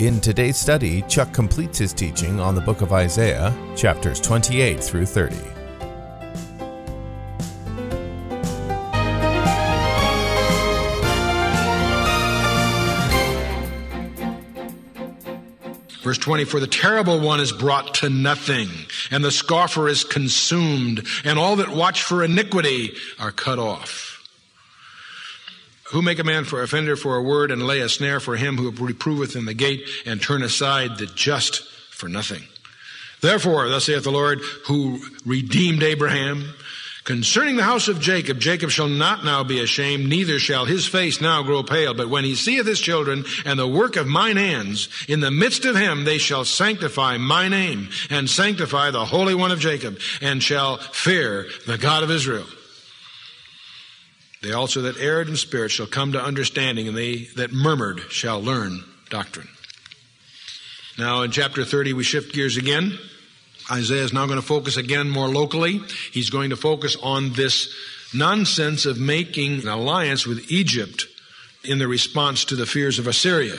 In today's study, Chuck completes his teaching on the book of Isaiah, chapters 28 through 30. Verse 20, for the terrible one is brought to nothing, and the scoffer is consumed, and all that watch for iniquity are cut off. Who make a man for offender for a word, and lay a snare for him who reproveth in the gate, and turn aside the just for nothing? Therefore, thus saith the Lord, who redeemed Abraham, Concerning the house of Jacob, Jacob shall not now be ashamed, neither shall his face now grow pale. But when he seeth his children and the work of mine hands, in the midst of him they shall sanctify my name, and sanctify the Holy One of Jacob, and shall fear the God of Israel. They also that erred in spirit shall come to understanding, and they that murmured shall learn doctrine. Now in chapter 30 we shift gears again. Isaiah is now going to focus again more locally. He's going to focus on this nonsense of making an alliance with Egypt in the response to the fears of Assyria.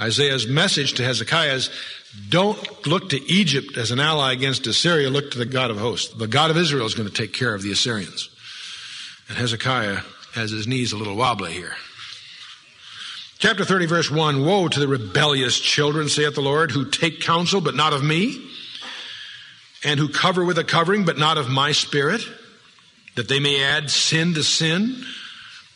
Isaiah's message to Hezekiah is don't look to Egypt as an ally against Assyria, look to the God of hosts. The God of Israel is going to take care of the Assyrians. And Hezekiah has his knees a little wobbly here. Chapter 30, verse 1 Woe to the rebellious children, saith the Lord, who take counsel, but not of me and who cover with a covering, but not of my spirit, that they may add sin to sin,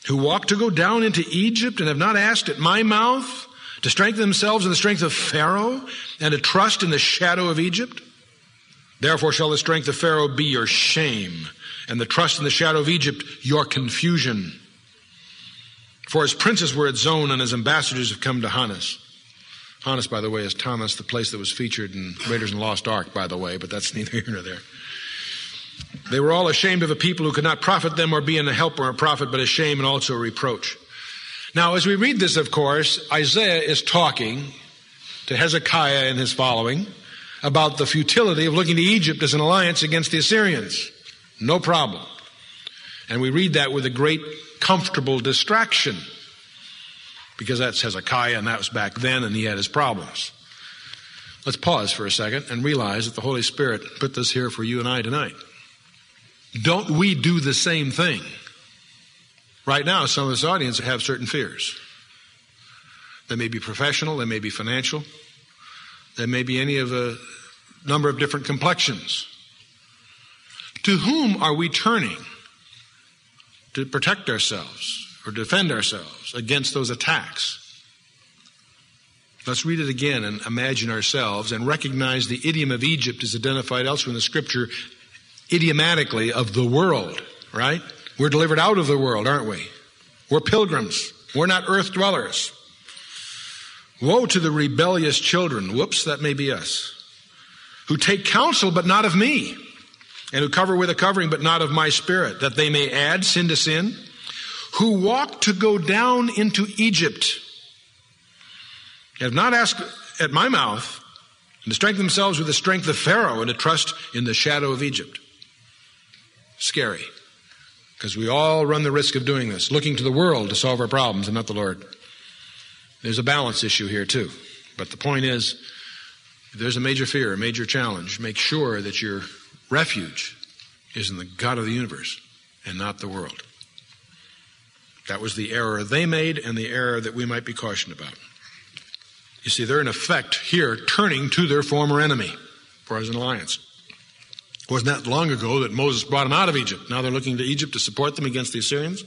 who walk to go down into Egypt and have not asked at my mouth, to strengthen themselves in the strength of Pharaoh, and to trust in the shadow of Egypt? Therefore shall the strength of Pharaoh be your shame, and the trust in the shadow of Egypt your confusion. For his princes were at Zoan, and his ambassadors have come to Hanes. Hanes, by the way, is Tanis, the place that was featured in Raiders and Lost Ark, by the way, but that's neither here nor there. They were all ashamed of a people who could not profit them or be in a help or a prophet, but a shame and also a reproach. Now, as we read this, of course, Isaiah is talking to Hezekiah and his following about the futility of looking to Egypt as an alliance against the Assyrians. No problem. And we read that with a great comfortable distraction because that's Hezekiah and that was back then and he had his problems. Let's pause for a second and realize that the Holy Spirit put this here for you and I tonight. Don't we do the same thing? Right now, some of this audience have certain fears. They may be professional, they may be financial, they may be any of a number of different complexions. To whom are we turning to protect ourselves or defend ourselves against those attacks? Let's read it again and imagine ourselves and recognize the idiom of Egypt is identified elsewhere in the scripture idiomatically of the world, right? We're delivered out of the world, aren't we? We're pilgrims. We're not earth dwellers. Woe to the rebellious children. Whoops, that may be us. Who take counsel, but not of me. And who cover with a covering, but not of my spirit, that they may add sin to sin. Who walk to go down into Egypt. Have not asked at my mouth, and to strengthen themselves with the strength of Pharaoh, and to trust in the shadow of Egypt. Scary. Because we all run the risk of doing this, looking to the world to solve our problems and not the Lord. There's a balance issue here, too. But the point is, if there's a major fear, a major challenge, make sure that your refuge is in the God of the universe and not the world. That was the error they made and the error that we might be cautioned about. You see, they're in effect here turning to their former enemy for as an alliance. It wasn't that long ago that Moses brought them out of Egypt. Now they're looking to Egypt to support them against the Assyrians.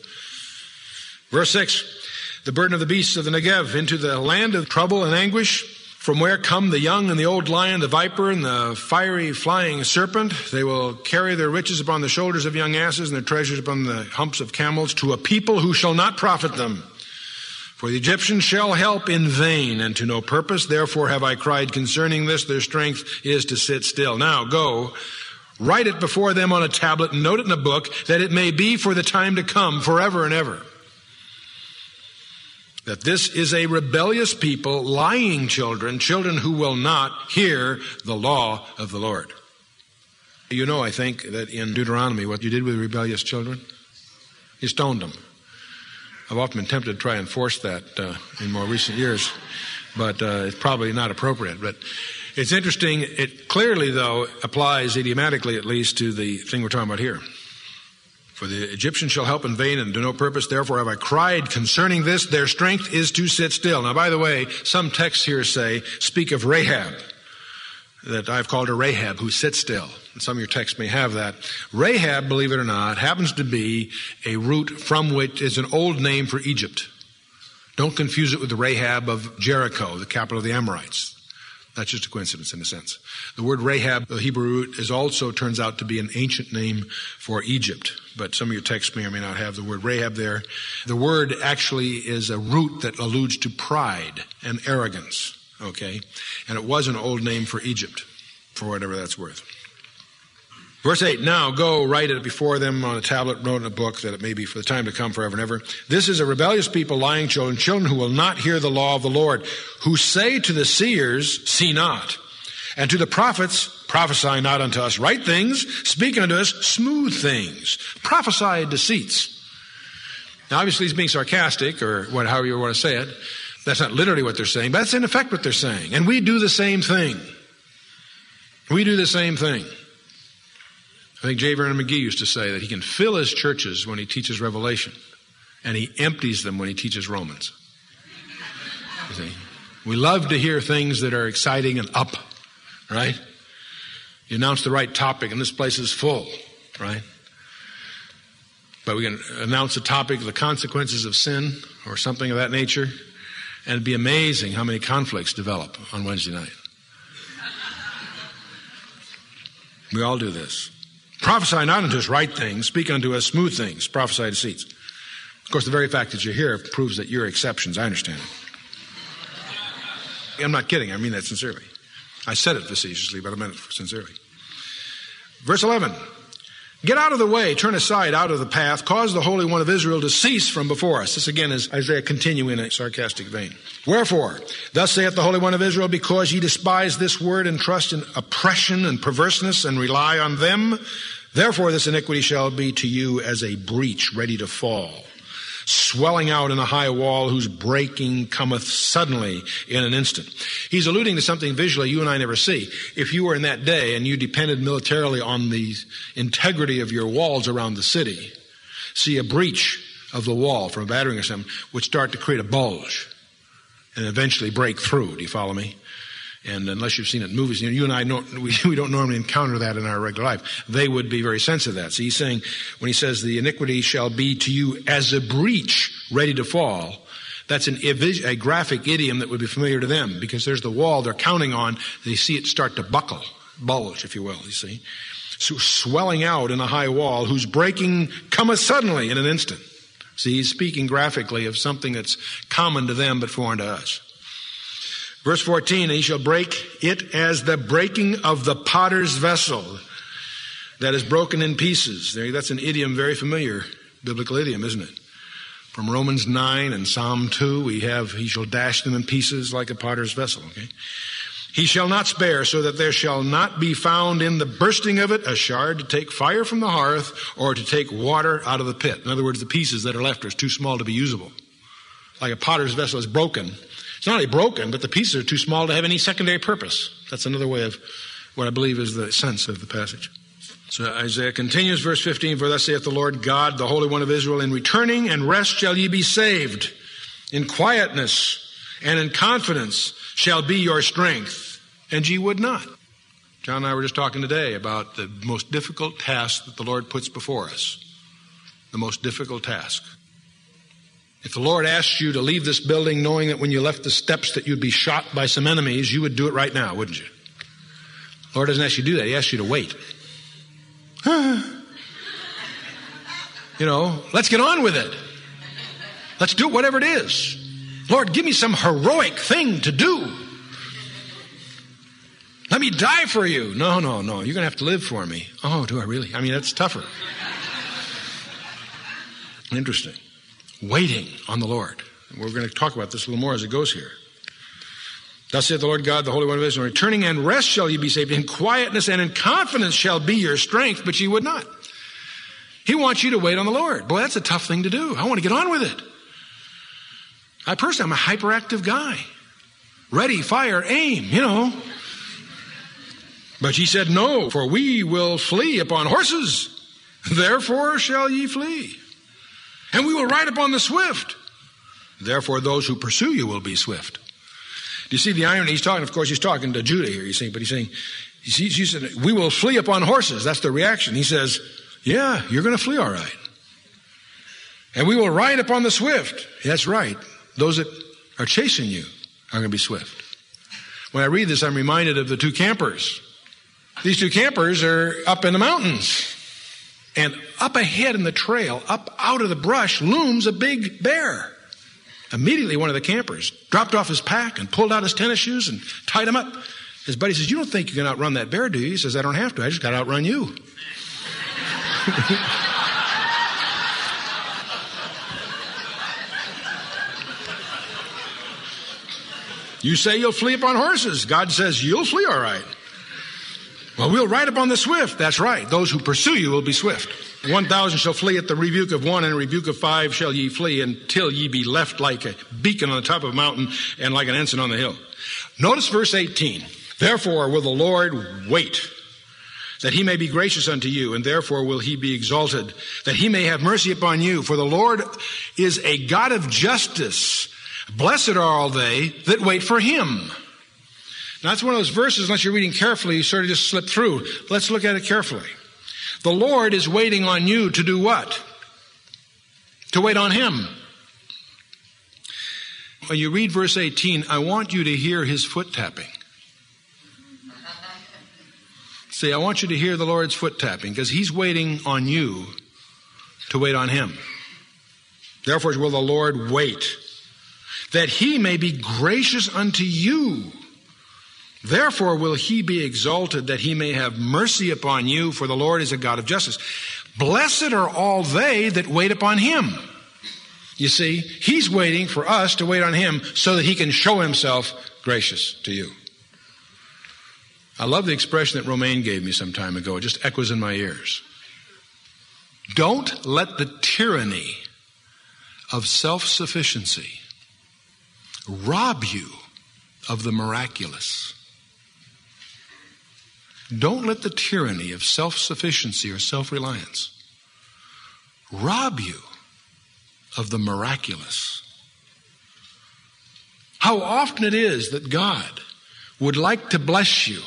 Verse 6 The burden of the beasts of the Negev into the land of trouble and anguish, from where come the young and the old lion, the viper, and the fiery flying serpent. They will carry their riches upon the shoulders of young asses and their treasures upon the humps of camels to a people who shall not profit them. For the Egyptians shall help in vain and to no purpose. Therefore have I cried concerning this. Their strength is to sit still. Now go, write it before them on a tablet and note it in a book that it may be for the time to come forever and ever. That this is a rebellious people, lying children, children who will not hear the law of the Lord. You know, I think, that in Deuteronomy, what you did with rebellious children? You stoned them. I've often been tempted to try and force that uh, in more recent years, but uh, it's probably not appropriate. But it's interesting. It clearly, though, applies idiomatically, at least, to the thing we're talking about here. For the Egyptians shall help in vain and to no purpose. Therefore have I cried concerning this. Their strength is to sit still. Now, by the way, some texts here say, speak of Rahab that I've called her Rahab, who sits still. And some of your texts may have that. Rahab, believe it or not, happens to be a root from which is an old name for Egypt. Don't confuse it with the Rahab of Jericho, the capital of the Amorites. That's just a coincidence in a sense. The word Rahab, the Hebrew root, is also turns out to be an ancient name for Egypt. But some of your texts may or may not have the word Rahab there. The word actually is a root that alludes to pride and arrogance. Okay? And it was an old name for Egypt, for whatever that's worth. Verse 8, now go write it before them on a tablet, wrote in a book, that it may be for the time to come forever and ever. This is a rebellious people, lying children, children who will not hear the law of the Lord, who say to the seers, see not, and to the prophets, prophesy not unto us right things, speak unto us smooth things, prophesy deceits. Now obviously he's being sarcastic, or what, however you want to say it. That's not literally what they're saying, but that's in effect what they're saying. And we do the same thing. We do the same thing. I think J. Vernon McGee used to say that he can fill his churches when he teaches Revelation, and he empties them when he teaches Romans. You see? We love to hear things that are exciting and up, right? You announce the right topic, and this place is full, right? But we can announce a topic, of the consequences of sin, or something of that nature, and it'd be amazing how many conflicts develop on Wednesday night. We all do this. Prophesy not unto us right things, speak unto us smooth things, prophesy deceits. Of course, the very fact that you're here proves that you're exceptions. I understand. I'm not kidding. I mean that sincerely. I said it facetiously, but I meant it sincerely. Verse 11. Get out of the way, turn aside out of the path, cause the Holy One of Israel to cease from before us. This again is Isaiah continuing in a sarcastic vein. Wherefore, thus saith the Holy One of Israel, because ye despise this word and trust in oppression and perverseness and rely on them, therefore this iniquity shall be to you as a breach ready to fall swelling out in a high wall whose breaking cometh suddenly in an instant. He's alluding to something visually you and I never see. If you were in that day and you depended militarily on the integrity of your walls around the city, see a breach of the wall from a battering or something would start to create a bulge and eventually break through. Do you follow me? And unless you've seen it in movies, you, know, you and I don't, we, we, don't normally encounter that in our regular life. They would be very sensitive to that. So he's saying, when he says the iniquity shall be to you as a breach ready to fall, that's an, a graphic idiom that would be familiar to them because there's the wall they're counting on. They see it start to buckle, bulge, if you will, you see. So swelling out in a high wall whose breaking cometh suddenly in an instant. See, he's speaking graphically of something that's common to them but foreign to us. Verse 14, he shall break it as the breaking of the potter's vessel that is broken in pieces. That's an idiom very familiar, biblical idiom, isn't it? From Romans 9 and Psalm 2, we have, he shall dash them in pieces like a potter's vessel, okay? He shall not spare, so that there shall not be found in the bursting of it a shard to take fire from the hearth or to take water out of the pit. In other words, the pieces that are left are too small to be usable. Like a potter's vessel is broken it's not only broken, but the pieces are too small to have any secondary purpose. That's another way of what I believe is the sense of the passage. So Isaiah continues, verse 15, For thus saith the Lord God, the Holy One of Israel, In returning and rest shall ye be saved. In quietness and in confidence shall be your strength. And ye would not. John and I were just talking today about the most difficult task that the Lord puts before us. The most difficult task. If the Lord asked you to leave this building knowing that when you left the steps that you'd be shot by some enemies, you would do it right now, wouldn't you? The Lord doesn't ask you to do that. He asks you to wait. you know, let's get on with it. Let's do whatever it is. Lord, give me some heroic thing to do. Let me die for you. No, no, no. You're going to have to live for me. Oh, do I really? I mean, that's tougher. Interesting. Waiting on the Lord. We're going to talk about this a little more as it goes here. Thus saith the Lord God, the Holy One of Israel, returning and rest shall ye be saved. In quietness and in confidence shall be your strength, but ye would not. He wants you to wait on the Lord. Boy, that's a tough thing to do. I want to get on with it. I personally, I'm a hyperactive guy. Ready, fire, aim, you know. But he said, No, for we will flee upon horses. Therefore shall ye flee. And we will ride upon the swift. Therefore those who pursue you will be swift. Do you see the irony? He's talking, of course, he's talking to Judah here, you see, but he's saying, he said, we will flee upon horses. That's the reaction. He says, yeah, you're going to flee all right. And we will ride upon the swift. That's right. Those that are chasing you are going to be swift. When I read this, I'm reminded of the two campers these two campers are up in the mountains. And up ahead in the trail, up out of the brush, looms a big bear. Immediately, one of the campers dropped off his pack and pulled out his tennis shoes and tied them up. His buddy says, You don't think you can outrun that bear, do you? He says, I don't have to. I just got to outrun you. you say you'll flee upon horses. God says, You'll flee all right. Well, we'll ride upon the swift. That's right. Those who pursue you will be swift. One thousand shall flee at the rebuke of one, and a rebuke of five shall ye flee until ye be left like a beacon on the top of a mountain and like an ensign on the hill. Notice verse 18. Therefore will the Lord wait that he may be gracious unto you, and therefore will he be exalted, that he may have mercy upon you. For the Lord is a God of justice. Blessed are all they that wait for him. Now, that's one of those verses, unless you're reading carefully, you sort of just slip through. Let's look at it carefully. The Lord is waiting on you to do what? To wait on Him. When you read verse 18, I want you to hear His foot tapping. See, I want you to hear the Lord's foot tapping because He's waiting on you to wait on Him. Therefore, will the Lord wait that He may be gracious unto you Therefore will he be exalted that he may have mercy upon you, for the Lord is a God of justice. Blessed are all they that wait upon him. You see, he's waiting for us to wait on him so that he can show himself gracious to you. I love the expression that Romaine gave me some time ago. It just echoes in my ears. Don't let the tyranny of self sufficiency rob you of the miraculous. Don't let the tyranny of self sufficiency or self reliance rob you of the miraculous. How often it is that God would like to bless you,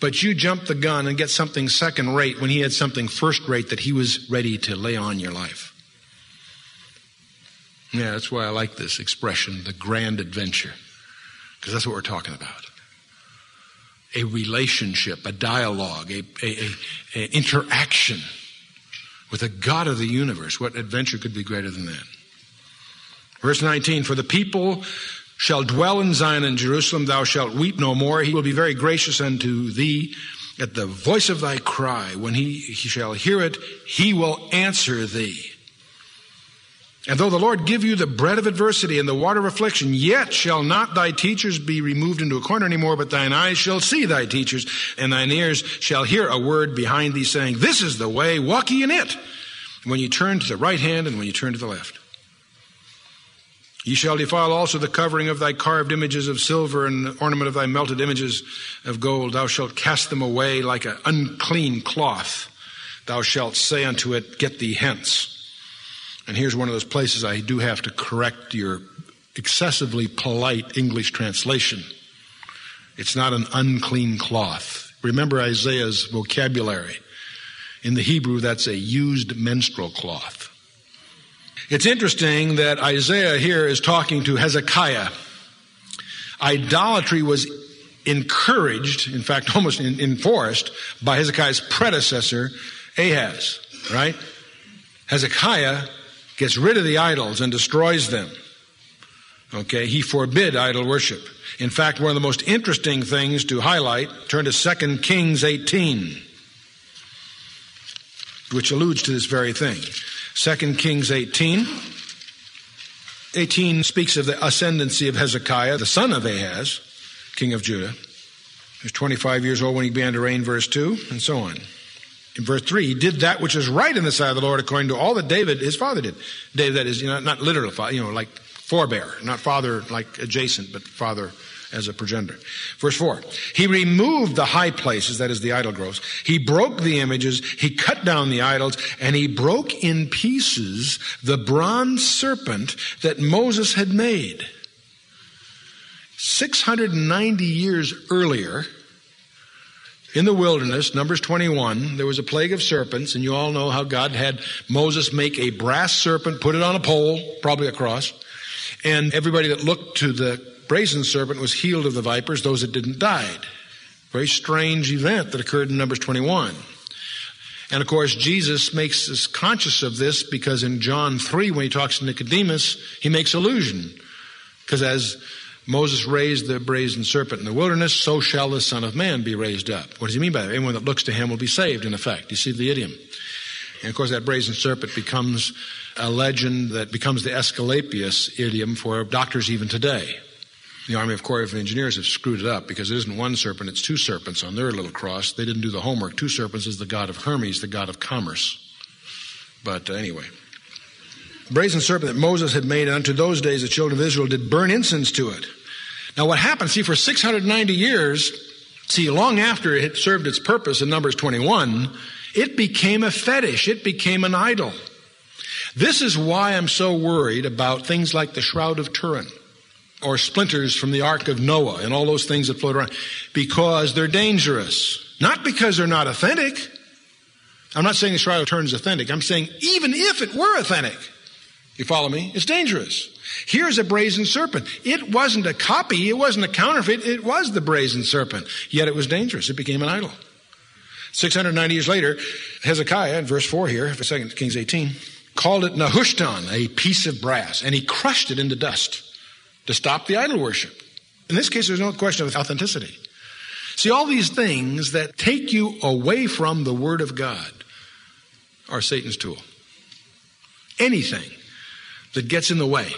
but you jump the gun and get something second rate when He had something first rate that He was ready to lay on your life. Yeah, that's why I like this expression, the grand adventure, because that's what we're talking about a relationship, a dialogue, a, a, a, a interaction with a God of the universe. What adventure could be greater than that? Verse 19, for the people shall dwell in Zion and Jerusalem, thou shalt weep no more. He will be very gracious unto thee. At the voice of thy cry, when he, he shall hear it, he will answer thee. And though the Lord give you the bread of adversity and the water of affliction, yet shall not thy teachers be removed into a corner anymore, but thine eyes shall see thy teachers, and thine ears shall hear a word behind thee saying, This is the way, walk ye in it. When you turn to the right hand and when you turn to the left. Ye shall defile also the covering of thy carved images of silver and the ornament of thy melted images of gold. Thou shalt cast them away like an unclean cloth. Thou shalt say unto it, Get thee hence. And here's one of those places I do have to correct your excessively polite English translation. It's not an unclean cloth. Remember Isaiah's vocabulary. In the Hebrew, that's a used menstrual cloth. It's interesting that Isaiah here is talking to Hezekiah. Idolatry was encouraged, in fact, almost enforced by Hezekiah's predecessor, Ahaz, right? Hezekiah gets rid of the idols and destroys them. Okay, he forbid idol worship. In fact, one of the most interesting things to highlight, turn to 2 Kings 18, which alludes to this very thing. 2 Kings 18. 18 speaks of the ascendancy of Hezekiah, the son of Ahaz, king of Judah. He was 25 years old when he began to reign, verse 2, and so on. In verse 3, he did that which is right in the sight of the Lord according to all that David, his father, did. David, that is, you know, not literal father, you know, like forebear, not father like adjacent, but father as a progenitor. Verse 4. He removed the high places, that is the idol groves. He broke the images. He cut down the idols and he broke in pieces the bronze serpent that Moses had made. 690 years earlier, in the wilderness, Numbers 21, there was a plague of serpents, and you all know how God had Moses make a brass serpent, put it on a pole, probably a cross, and everybody that looked to the brazen serpent was healed of the vipers, those that didn't died. Very strange event that occurred in Numbers 21. And of course, Jesus makes us conscious of this because in John 3, when he talks to Nicodemus, he makes allusion. Because as Moses raised the brazen serpent in the wilderness, so shall the Son of Man be raised up. What does he mean by that? Anyone that looks to him will be saved, in effect. You see the idiom. And of course, that brazen serpent becomes a legend that becomes the Asclepius idiom for doctors even today. The Army of Corps of Engineers have screwed it up because it isn't one serpent, it's two serpents on their little cross. They didn't do the homework. Two serpents is the god of Hermes, the god of commerce. But uh, anyway, brazen serpent that Moses had made, unto those days the children of Israel did burn incense to it. Now, what happened, see, for 690 years, see, long after it served its purpose in Numbers 21, it became a fetish, it became an idol. This is why I'm so worried about things like the Shroud of Turin or splinters from the Ark of Noah and all those things that float around because they're dangerous. Not because they're not authentic. I'm not saying the Shroud of Turin is authentic. I'm saying even if it were authentic, you follow me? It's dangerous. Here's a brazen serpent. It wasn't a copy. It wasn't a counterfeit. It was the brazen serpent. Yet it was dangerous. It became an idol. 690 years later, Hezekiah, in verse 4 here, for 2 Kings 18, called it Nehushtan, a piece of brass, and he crushed it into dust to stop the idol worship. In this case, there's no question of authenticity. See, all these things that take you away from the Word of God are Satan's tool. Anything that gets in the way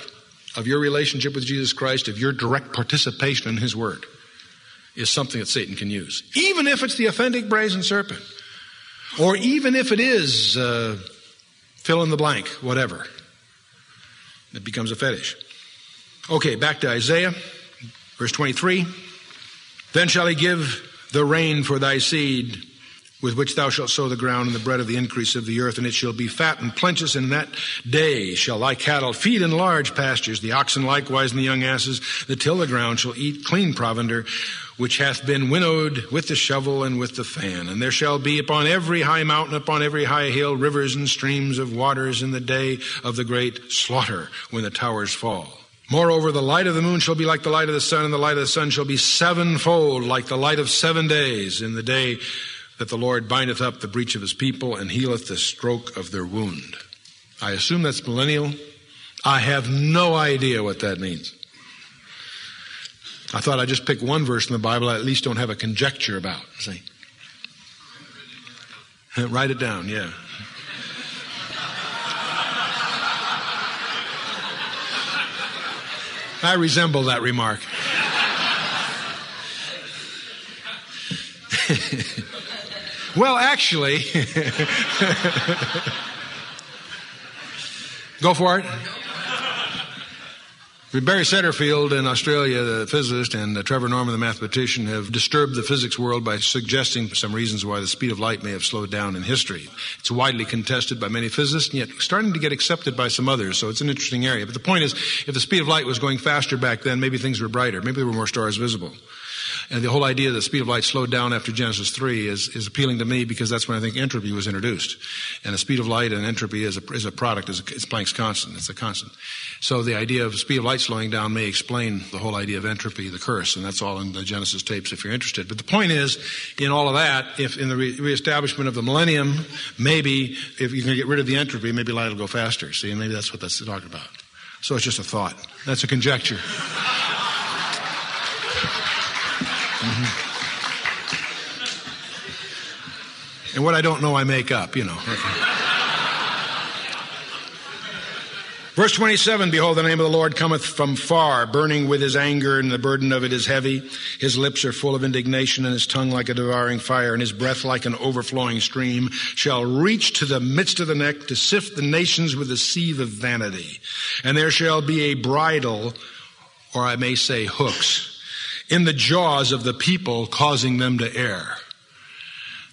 of your relationship with Jesus Christ, of your direct participation in His Word, is something that Satan can use. Even if it's the authentic brazen serpent, or even if it is uh, fill in the blank, whatever, it becomes a fetish. Okay, back to Isaiah, verse 23. Then shall he give the rain for thy seed with which thou shalt sow the ground, and the bread of the increase of the earth, and it shall be fat and plenteous. In that day shall thy cattle feed in large pastures, the oxen likewise and the young asses that till the ground shall eat clean provender, which hath been winnowed with the shovel and with the fan. And there shall be upon every high mountain, upon every high hill, rivers and streams of waters in the day of the great slaughter, when the towers fall. Moreover, the light of the moon shall be like the light of the sun, and the light of the sun shall be sevenfold, like the light of seven days, in the day that the Lord bindeth up the breach of his people and healeth the stroke of their wound. I assume that's millennial. I have no idea what that means. I thought I'd just pick one verse in the Bible I at least don't have a conjecture about. See? Write it down, yeah. I resemble that remark. Well, actually, go for it. Barry Setterfield in Australia, the physicist, and Trevor Norman, the mathematician, have disturbed the physics world by suggesting some reasons why the speed of light may have slowed down in history. It's widely contested by many physicists, and yet starting to get accepted by some others, so it's an interesting area. But the point is, if the speed of light was going faster back then, maybe things were brighter. Maybe there were more stars visible. And the whole idea that the speed of light slowed down after Genesis 3 is, is appealing to me because that's when I think entropy was introduced. And the speed of light and entropy is a, is a product, is a, it's Planck's constant. It's a constant. So the idea of speed of light slowing down may explain the whole idea of entropy, the curse, and that's all in the Genesis tapes if you're interested. But the point is, in all of that, if in the re- reestablishment of the millennium, maybe if you can get rid of the entropy, maybe light will go faster. See, and maybe that's what that's talking about. So it's just a thought. That's a conjecture. Mm-hmm. And what I don't know, I make up, you know. Verse 27 Behold, the name of the Lord cometh from far, burning with his anger, and the burden of it is heavy. His lips are full of indignation, and his tongue like a devouring fire, and his breath like an overflowing stream, shall reach to the midst of the neck to sift the nations with a sieve of vanity. And there shall be a bridle, or I may say hooks, in the jaws of the people, causing them to err.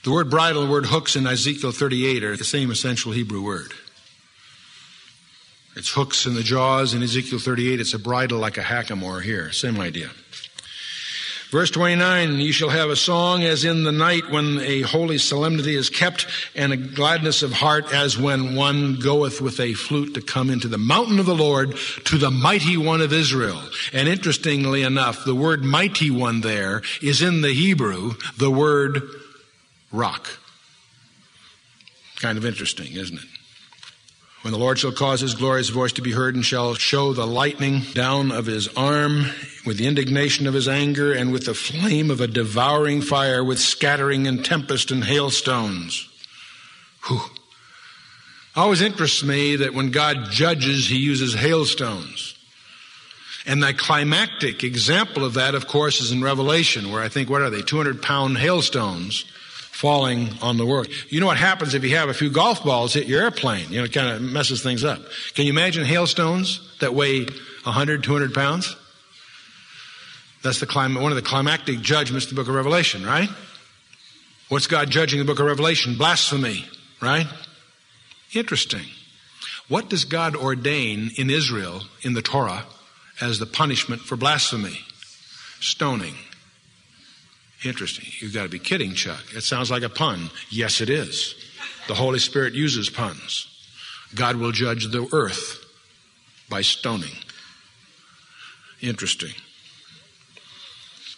The word bridle the word hooks in Ezekiel 38 are the same essential Hebrew word. It's hooks in the jaws. In Ezekiel 38, it's a bridle like a hackamore here. Same idea. Verse 29, ye shall have a song as in the night when a holy solemnity is kept, and a gladness of heart as when one goeth with a flute to come into the mountain of the Lord to the mighty one of Israel. And interestingly enough, the word mighty one there is in the Hebrew, the word rock. Kind of interesting, isn't it? When the Lord shall cause his glorious voice to be heard and shall show the lightning down of his arm with the indignation of his anger and with the flame of a devouring fire with scattering and tempest and hailstones. Whew. Always interests me that when God judges, he uses hailstones. And the climactic example of that, of course, is in Revelation, where I think, what are they, 200 pound hailstones falling on the world. You know what happens if you have a few golf balls hit your airplane? You know, it kind of messes things up. Can you imagine hailstones that weigh 100, 200 pounds? That's the clim- one of the climactic judgments of the book of Revelation, right? What's God judging the book of Revelation? Blasphemy, right? Interesting. What does God ordain in Israel in the Torah as the punishment for blasphemy? Stoning. Interesting. You've got to be kidding, Chuck. It sounds like a pun. Yes, it is. The Holy Spirit uses puns. God will judge the earth by stoning. Interesting.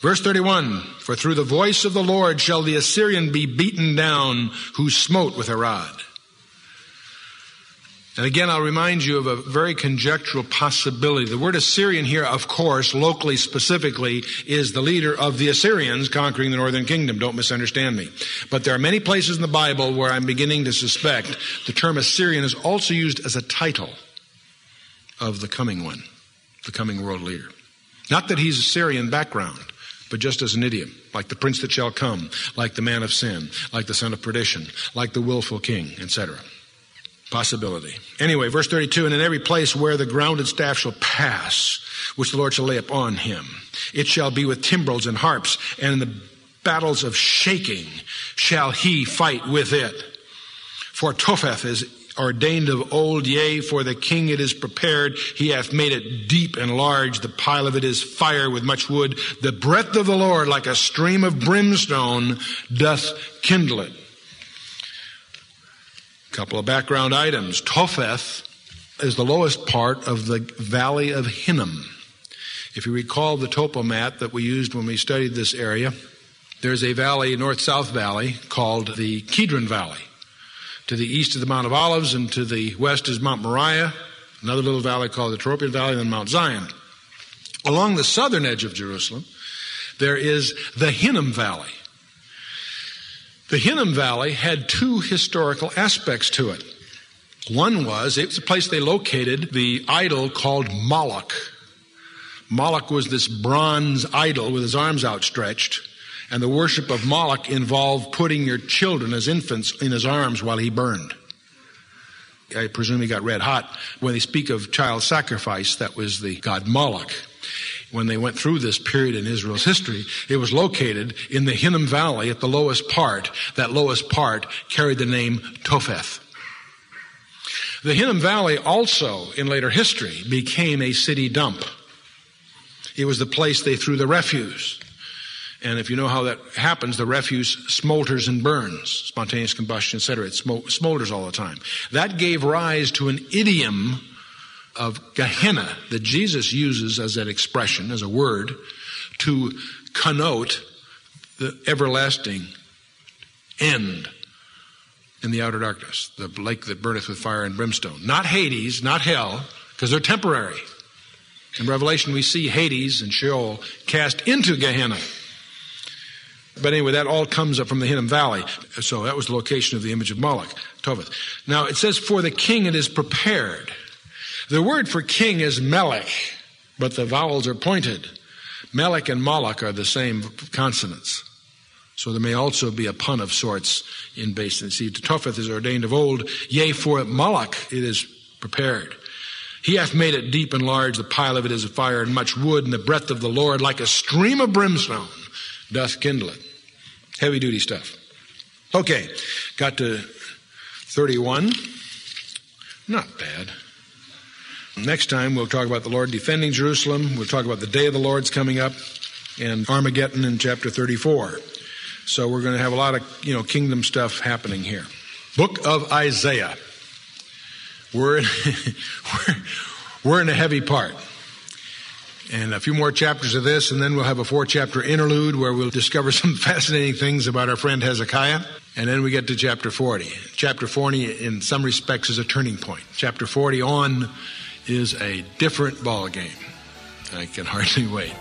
Verse 31 For through the voice of the Lord shall the Assyrian be beaten down, who smote with a rod. And again, I'll remind you of a very conjectural possibility. The word Assyrian here, of course, locally specifically, is the leader of the Assyrians conquering the northern kingdom. Don't misunderstand me. But there are many places in the Bible where I'm beginning to suspect the term Assyrian is also used as a title of the coming one, the coming world leader. Not that he's Assyrian background, but just as an idiom, like the prince that shall come, like the man of sin, like the son of perdition, like the willful king, etc. Possibility. Anyway, verse 32, and in every place where the grounded staff shall pass, which the Lord shall lay upon him, it shall be with timbrels and harps, and in the battles of shaking shall he fight with it. For Topheth is ordained of old, yea, for the king it is prepared. He hath made it deep and large. The pile of it is fire with much wood. The breath of the Lord, like a stream of brimstone, doth kindle it. Couple of background items. Topheth is the lowest part of the valley of Hinnom. If you recall the topomat that we used when we studied this area, there's a valley, north-south valley, called the Kedron Valley. To the east is the Mount of Olives, and to the west is Mount Moriah, another little valley called the Tyropoeon Valley, and then Mount Zion. Along the southern edge of Jerusalem, there is the Hinnom Valley. The Hinnom Valley had two historical aspects to it. One was, it was a place they located the idol called Moloch. Moloch was this bronze idol with his arms outstretched, and the worship of Moloch involved putting your children as infants in his arms while he burned. I presume he got red hot. When they speak of child sacrifice, that was the god Moloch when they went through this period in Israel's history, it was located in the Hinnom Valley at the lowest part. That lowest part carried the name Topheth. The Hinnom Valley also, in later history, became a city dump. It was the place they threw the refuse. And if you know how that happens, the refuse smolders and burns, spontaneous combustion, etc. It smolders all the time. That gave rise to an idiom of Gehenna that Jesus uses as an expression, as a word, to connote the everlasting end in the outer darkness, the lake that burneth with fire and brimstone. Not Hades, not hell, because they're temporary. In Revelation, we see Hades and Sheol cast into Gehenna. But anyway, that all comes up from the Hinnom Valley. So that was the location of the image of Moloch, Topheth. Now it says, For the king it is prepared. The word for king is Melech, but the vowels are pointed. Melech and Moloch are the same consonants. So there may also be a pun of sorts in basin. See, Topheth is ordained of old, yea, for Moloch it is prepared. He hath made it deep and large, the pile of it is a fire and much wood, and the breath of the Lord like a stream of brimstone doth kindle it. Heavy duty stuff. Okay, got to 31. Not bad. Next time we'll talk about the Lord defending Jerusalem. We'll talk about the day of the Lord's coming up and Armageddon in chapter 34. So we're going to have a lot of, you know, kingdom stuff happening here. Book of Isaiah. We're in, we're, we're in a heavy part. And a few more chapters of this, and then we'll have a four chapter interlude where we'll discover some fascinating things about our friend Hezekiah. And then we get to chapter 40. Chapter 40, in some respects, is a turning point. Chapter 40 on is a different ball game. I can hardly wait.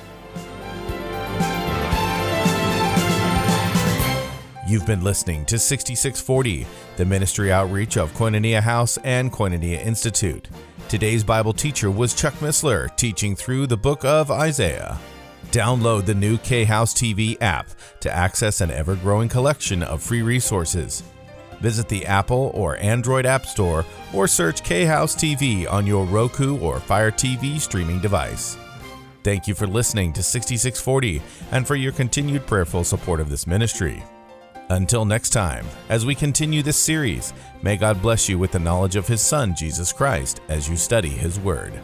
You've been listening to 6640, the ministry outreach of Koinonia House and Koinonia Institute. Today's Bible teacher was Chuck Missler, teaching through the book of Isaiah. Download the new K House TV app to access an ever growing collection of free resources. Visit the Apple or Android App Store or search K House TV on your Roku or Fire TV streaming device. Thank you for listening to 6640 and for your continued prayerful support of this ministry. Until next time, as we continue this series, may God bless you with the knowledge of His Son, Jesus Christ, as you study His Word.